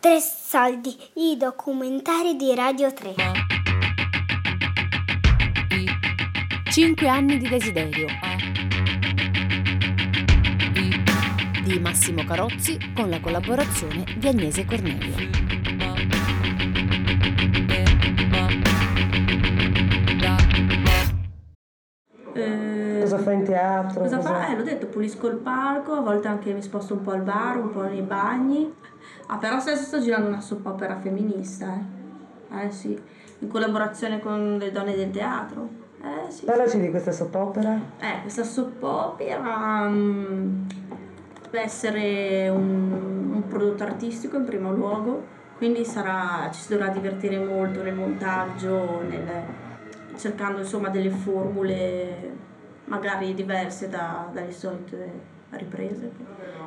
Tre soldi, i documentari di Radio 3. Cinque anni di desiderio. Di Massimo Carozzi con la collaborazione di Agnese Cornelio. Cosa fa in teatro? Cosa Cosa- fa? Eh, l'ho detto, pulisco il palco, a volte anche mi sposto un po' al bar, un po' nei bagni. Ah, però adesso sto girando una soap opera femminista, eh. Eh sì, in collaborazione con le donne del teatro. Eh sì. Parlaci di questa soap opera. Eh, questa soap opera mm, deve essere un, un prodotto artistico in primo luogo, quindi sarà, ci si dovrà divertire molto nel montaggio, nel- cercando insomma delle formule magari diverse da- dalle solite riprese.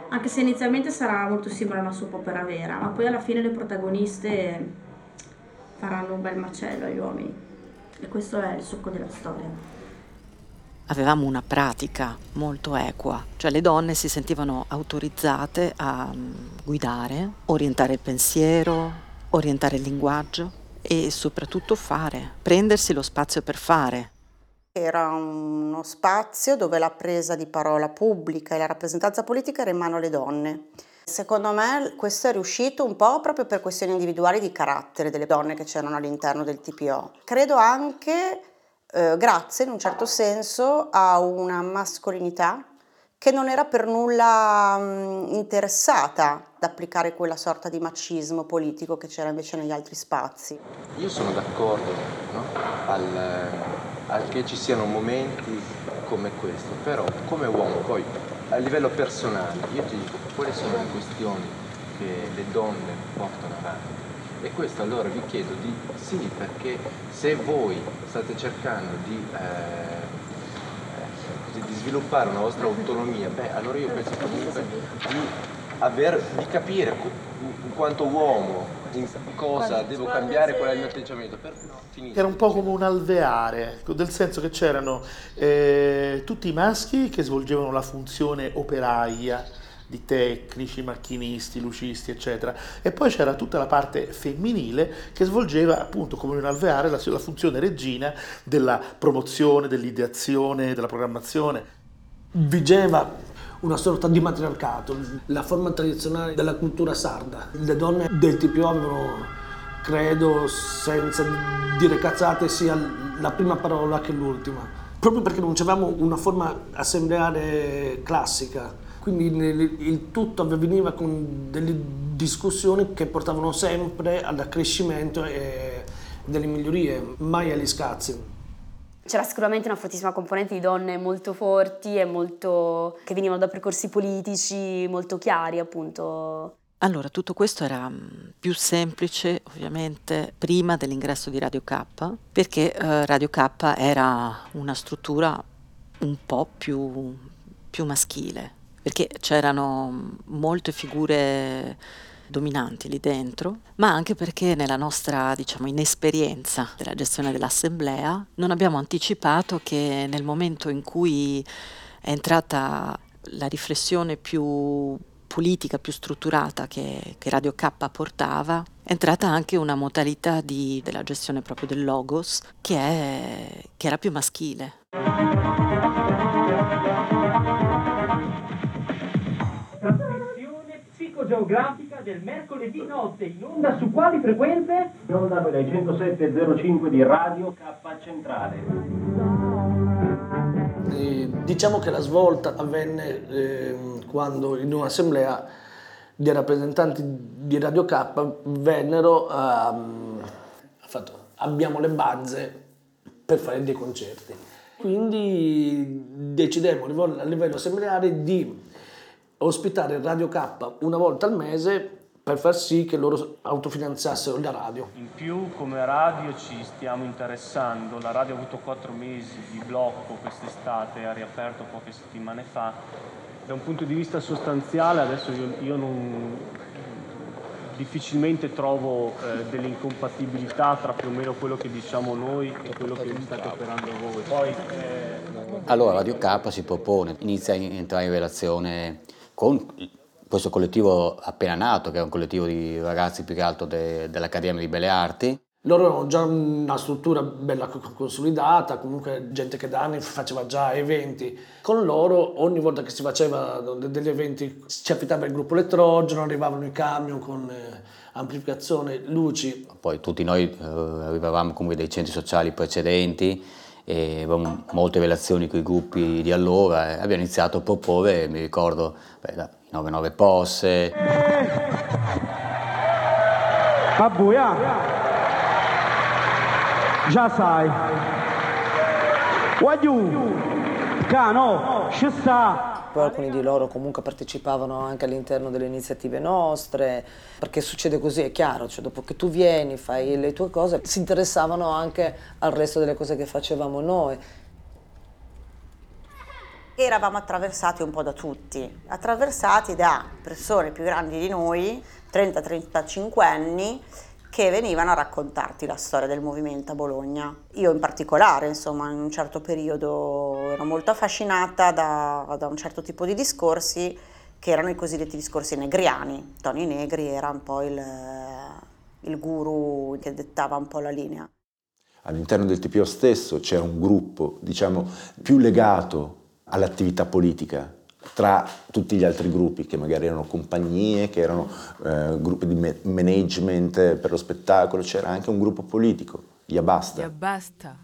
Anche se inizialmente sarà molto simile a una soap opera vera, ma poi alla fine le protagoniste faranno un bel macello agli uomini. E questo è il succo della storia. Avevamo una pratica molto equa, cioè le donne si sentivano autorizzate a mm, guidare, orientare il pensiero, orientare il linguaggio e soprattutto fare, prendersi lo spazio per fare. Era uno spazio dove la presa di parola pubblica e la rappresentanza politica era in mano alle donne. Secondo me questo è riuscito un po' proprio per questioni individuali di carattere delle donne che c'erano all'interno del TPO. Credo anche eh, grazie in un certo senso a una mascolinità che non era per nulla mh, interessata ad applicare quella sorta di macismo politico che c'era invece negli altri spazi. Io sono d'accordo no? al, al che ci siano momenti come questo, però come uomo poi a livello personale io ti dico quali sono le questioni che le donne portano avanti e questo allora vi chiedo di sì perché se voi state cercando di, eh, sviluppare una vostra autonomia, beh allora io penso comunque di, aver, di capire in quanto uomo in cosa devo cambiare, qual è il mio atteggiamento per finire. Era un po' come un alveare, nel senso che c'erano eh, tutti i maschi che svolgevano la funzione operaia di tecnici, macchinisti, lucisti, eccetera, e poi c'era tutta la parte femminile che svolgeva appunto come un alveare la, la funzione regina della promozione, dell'ideazione, della programmazione. Vigeva una sorta di matriarcato, la forma tradizionale della cultura sarda. Le donne del TPO avevano, credo, senza dire cazzate, sia la prima parola che l'ultima, proprio perché non avevamo una forma assembleare classica. Quindi nel- il tutto avveniva con delle discussioni che portavano sempre all'accrescimento e delle migliorie, mai agli scazzi. C'era sicuramente una fortissima componente di donne molto forti e molto, che venivano da percorsi politici molto chiari, appunto. Allora, tutto questo era mm, più semplice ovviamente prima dell'ingresso di Radio K, perché eh, Radio K era una struttura un po' più, più maschile, perché c'erano molte figure dominanti lì dentro, ma anche perché nella nostra, diciamo, inesperienza della gestione dell'assemblea non abbiamo anticipato che nel momento in cui è entrata la riflessione più politica, più strutturata che, che Radio K portava, è entrata anche una modalità di- della gestione proprio del logos che, è- che era più maschile. Psicogeografica del mercoledì notte in onda su quali frequenze? In onda dai 107.05 di Radio K Centrale. Eh, diciamo che la svolta avvenne eh, quando in un'assemblea dei rappresentanti di Radio K vennero a, ha fatto abbiamo le bazze per fare dei concerti. Quindi decidemmo a livello- a livello assembleare di ospitare Radio K una volta al mese per far sì che loro autofinanziassero la radio. In più come radio ci stiamo interessando, la radio ha avuto quattro mesi di blocco quest'estate, ha riaperto poche settimane fa. Da un punto di vista sostanziale adesso io, io non, difficilmente trovo eh, delle incompatibilità tra più o meno quello che diciamo noi e quello che state operando voi. Poi, eh, Allora Radio K si propone, inizia a entrare in relazione con questo collettivo appena nato, che è un collettivo di ragazzi più che altro de, dell'Accademia di Belle Arti. Loro avevano già una struttura bella consolidata, comunque gente che da anni faceva già eventi. Con loro ogni volta che si faceva degli eventi ci affittava il gruppo elettrogeno, arrivavano i camion con eh, amplificazione, luci. Poi tutti noi eh, arrivavamo comunque dai centri sociali precedenti avevamo molte relazioni con i gruppi di allora e abbiamo iniziato a proporre, mi ricordo, beh, 99 Posse. A buia, già sai. Guagliù, cano, ci sta. Poi alcuni di loro comunque partecipavano anche all'interno delle iniziative nostre, perché succede così, è chiaro, cioè dopo che tu vieni, fai le tue cose, si interessavano anche al resto delle cose che facevamo noi. Eravamo attraversati un po' da tutti, attraversati da persone più grandi di noi, 30-35 anni, che venivano a raccontarti la storia del movimento a Bologna. Io in particolare, insomma, in un certo periodo ero molto affascinata da, da un certo tipo di discorsi che erano i cosiddetti discorsi negriani. Tony Negri era un po' il, il guru che dettava un po' la linea. All'interno del TPO stesso c'era un gruppo, diciamo, più legato all'attività politica, tra tutti gli altri gruppi che magari erano compagnie, che erano eh, gruppi di management per lo spettacolo, c'era anche un gruppo politico, Yabasta. Yabasta.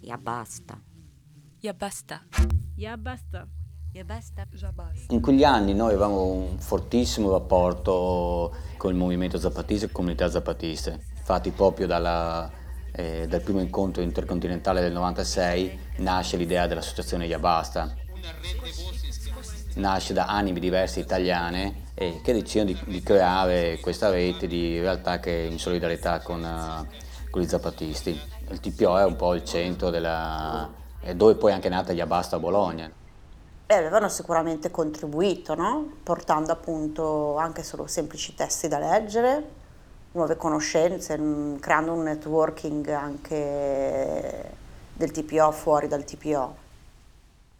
Yabasta. Yabasta. Yabasta. Yabasta. In quegli anni noi avevamo un fortissimo rapporto con il movimento zapatista e comunità zapatiste, infatti proprio dalla, eh, dal primo incontro intercontinentale del 96 nasce l'idea dell'associazione Yabasta, nasce da anime diverse italiane e che decidono di, di, creare questa rete di realtà che è in solidarietà con, uh, con i zapatisti. Il TPO è un po' il centro della, dove poi è anche nata Yabasta a Bologna. E avevano sicuramente contribuito, no? portando appunto anche solo semplici testi da leggere, nuove conoscenze, creando un networking anche del TPO fuori dal TPO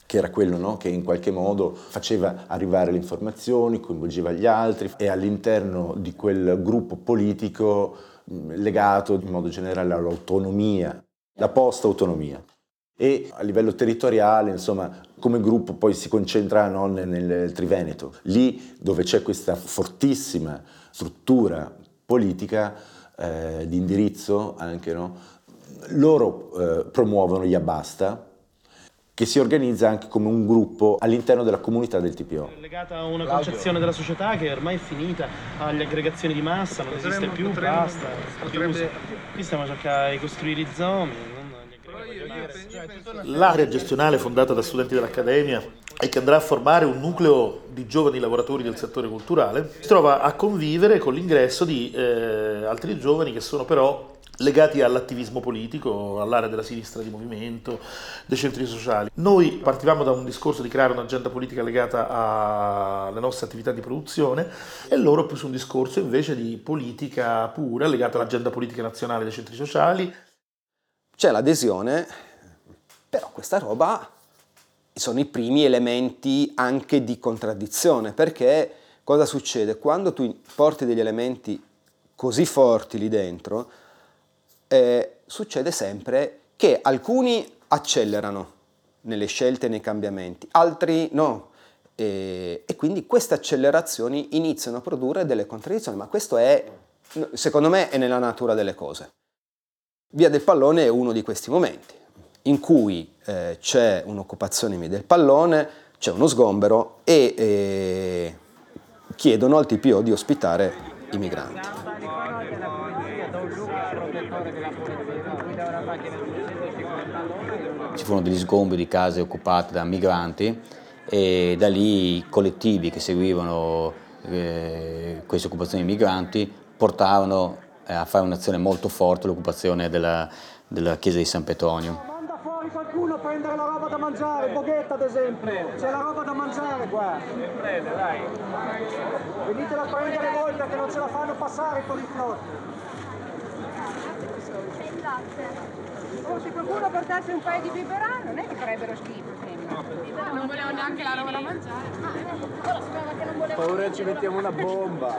che era quello no? che in qualche modo faceva arrivare le informazioni, coinvolgeva gli altri e all'interno di quel gruppo politico legato in modo generale all'autonomia, la post-autonomia. E a livello territoriale, insomma, come gruppo poi si concentra no, nel, nel Triveneto, lì dove c'è questa fortissima struttura politica eh, di indirizzo anche, no? loro eh, promuovono gli Abbasta, che si organizza anche come un gruppo all'interno della comunità del TPO. È legata a una concezione della società che ormai è finita, alle aggregazioni di massa, non potremmo, esiste più, potremmo, basta. Potrebbe... Qui stiamo a cercare di costruire i zomi. L'area gestionale fondata da studenti dell'Accademia e che andrà a formare un nucleo di giovani lavoratori del settore culturale, si trova a convivere con l'ingresso di eh, altri giovani che sono però legati all'attivismo politico, all'area della sinistra di movimento, dei centri sociali. Noi partivamo da un discorso di creare un'agenda politica legata alle nostre attività di produzione e loro più su un discorso invece di politica pura, legata all'agenda politica nazionale dei centri sociali. C'è l'adesione, però questa roba sono i primi elementi anche di contraddizione, perché cosa succede? Quando tu porti degli elementi così forti lì dentro, eh, succede sempre che alcuni accelerano nelle scelte e nei cambiamenti, altri no. E, e, quindi queste accelerazioni iniziano a produrre delle contraddizioni, ma questo è, secondo me, è nella natura delle cose. Via del pallone è uno di questi momenti in cui eh, c'è un'occupazione del pallone, c'è uno sgombero e eh, chiedono al TPO di ospitare i migranti. Ci furono degli sgombri di case occupate da migranti e da lì i collettivi che seguivano eh, queste occupazioni di migranti portarono eh, a fare un'azione molto forte l'occupazione della, della chiesa di San Petronio. Manda fuori qualcuno a prendere la roba da mangiare, Boghetta ad esempio, c'è la roba da mangiare qua. Prende, dai. Venitela a prendere voi perché non ce la fanno passare i poliziotti. Oh, se qualcuno portasse un paio di biberà non è che farebbero schifo, sembra. non volevo neanche la roba da mangiare. Che non. Ora ci mettiamo una bomba.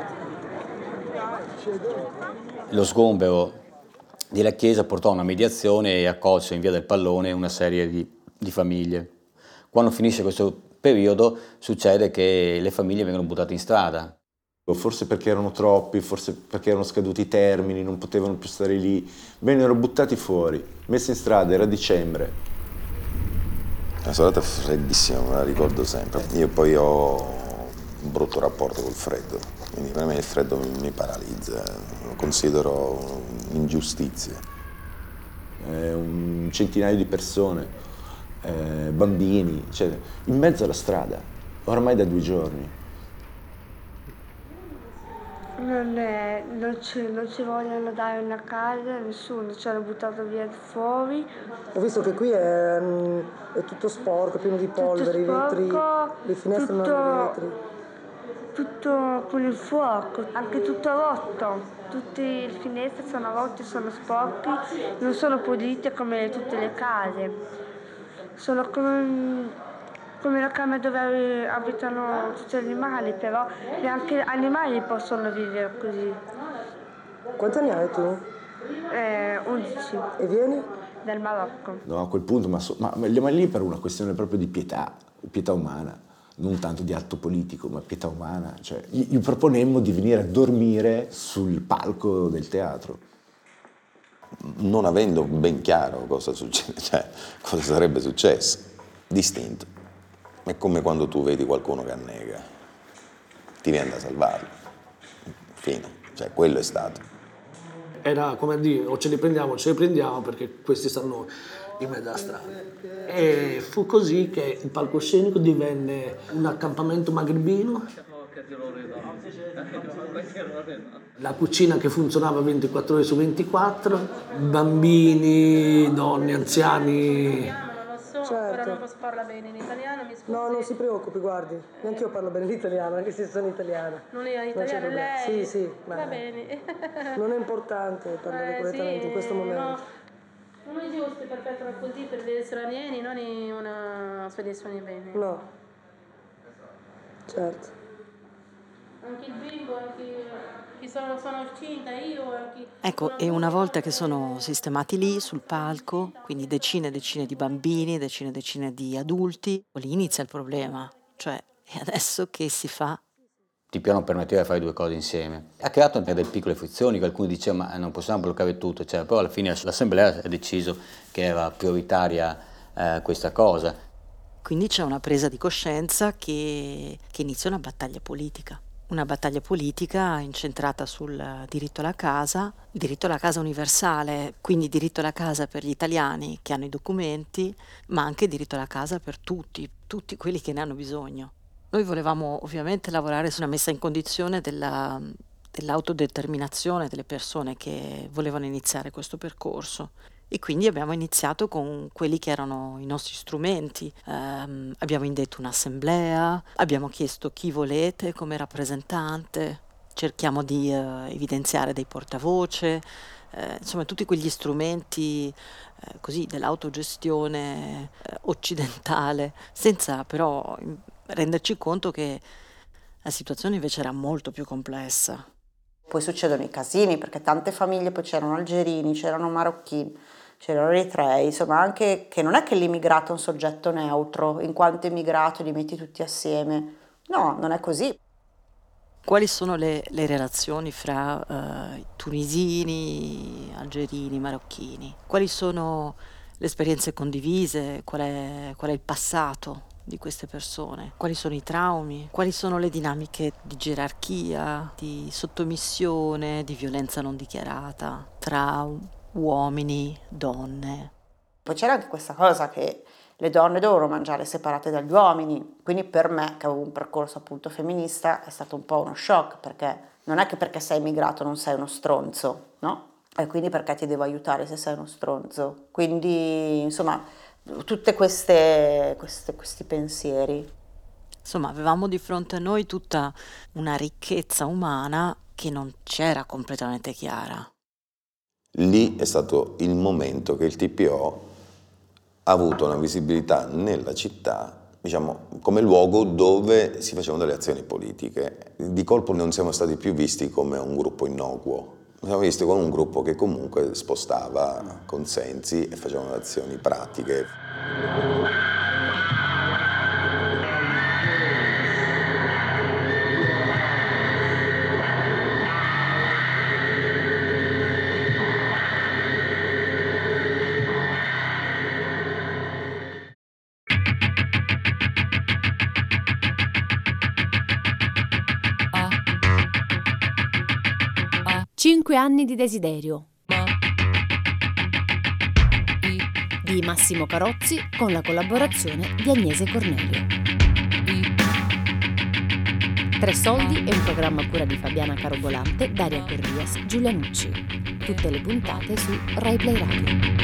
Lo sgombero della chiesa portò a una mediazione e accolse in via del pallone una serie di, di famiglie. Quando finisce questo periodo succede che le famiglie vengono buttate in strada. Forse perché erano troppi, forse perché erano scaduti i termini, non potevano più stare lì. Vennero buttati fuori, messi in strada, era dicembre. La serata freddissima, me la ricordo sempre. Io poi ho un brutto rapporto col freddo, quindi per me il freddo mi, mi paralizza, lo considero un'ingiustizia. Eh, un centinaio di persone, eh, bambini, cioè, in mezzo alla strada, ormai da due giorni. Non, è, non, ci, non ci vogliono dare una casa, nessuno, ci hanno buttato via fuori. Ho visto che qui è, mm, è tutto sporco, pieno di polvere, i vetri, le finestre non hanno vetri. Tutto con il fuoco, anche tutto rotto. Tutte le finestre sono rotte, sono sporche, non sono pulite come tutte le case. Sono come come la camera dove abitano tutti gli animali, però neanche gli animali possono vivere così. Quanti anni hai tu? Eh, 11. E vieni? Dal Marocco. No, a quel punto, ma, so, ma, ma lì per una questione proprio di pietà, pietà umana, non tanto di atto politico, ma pietà umana. Cioè, gli, gli proponemmo di venire a dormire sul palco del teatro. Non avendo ben chiaro cosa, succede, cioè, cosa sarebbe successo, distinto. È come quando tu vedi qualcuno che annega, ti viene da salvarlo. Fine, cioè quello è stato. Era come a dire, o ce li prendiamo o ce li prendiamo perché questi stanno in mezzo alla strada. E fu così che il palcoscenico divenne un accampamento magrebino, la cucina che funzionava 24 ore su 24, bambini, donne, anziani, Certo. Però non posso parla bene in italiano, mi scusi. No, non si preoccupi, guardi. Neanche io parlo bene l'italiano, anche se sono italiana. Non è italiano problema. lei? Sì, sì. Va bene. Non è importante parlare Eh, correttamente sì, in questo momento. no. Non è giusto perpetuare così per gli stranieri, non è una soluzione bene. No. Certo. Anche il bimbo, anche chi sono, sono incinta, io, anche... Ecco, e una volta che sono sistemati lì sul palco, quindi decine e decine di bambini, decine e decine di adulti, lì inizia il problema. Cioè, e adesso che si fa? Tipio non permetteva di fare due cose insieme. Ha creato anche delle piccole frizioni, qualcuno diceva ma non possiamo bloccare tutto, cioè, però alla fine l'assemblea ha deciso che era prioritaria eh, questa cosa. Quindi c'è una presa di coscienza che, che inizia una battaglia politica. Una battaglia politica incentrata sul diritto alla casa, diritto alla casa universale, quindi diritto alla casa per gli italiani che hanno i documenti, ma anche diritto alla casa per tutti, tutti quelli che ne hanno bisogno. Noi volevamo ovviamente lavorare sulla messa in condizione della, dell'autodeterminazione delle persone che volevano iniziare questo percorso. E quindi abbiamo iniziato con quelli che erano i nostri strumenti. Ehm, abbiamo indetto un'assemblea, abbiamo chiesto chi volete come rappresentante, cerchiamo di eh, evidenziare dei portavoce, eh, insomma tutti quegli strumenti eh, così dell'autogestione eh, occidentale, senza però renderci conto che la situazione invece era molto più complessa. Poi succedono i casini perché tante famiglie, poi c'erano algerini, c'erano marocchini, c'erano eritrei, insomma anche che non è che l'immigrato è un soggetto neutro, in quanto immigrato li metti tutti assieme. No, non è così. Quali sono le, le relazioni fra eh, tunisini, algerini, marocchini? Quali sono le esperienze condivise? Qual è, qual è il passato di queste persone? Quali sono i traumi? Quali sono le dinamiche di gerarchia, di sottomissione, di violenza non dichiarata tra uomini, donne? Poi c'era anche questa cosa che le donne dovevano mangiare separate dagli uomini, quindi per me, che avevo un percorso appunto femminista, è stato un po' uno shock, perché non è che perché sei immigrato non sei uno stronzo, no? E quindi perché ti devo aiutare se sei uno stronzo? Quindi, insomma, tutti questi pensieri. Insomma, avevamo di fronte a noi tutta una ricchezza umana che non c'era completamente chiara. Lì è stato il momento che il TPO ha avuto una visibilità nella città diciamo, come luogo dove si facevano delle azioni politiche. Di colpo non siamo stati più visti come un gruppo innocuo, siamo visti come un gruppo che comunque spostava consensi e faceva azioni pratiche. Cinque anni di desiderio. Di Massimo Carozzi con la collaborazione di Agnese Cornelio. Tre soldi è un programma a cura di Fabiana Carobolante, Daria Corrias, Giulia Nucci. Tutte le puntate su Rai Play Radio.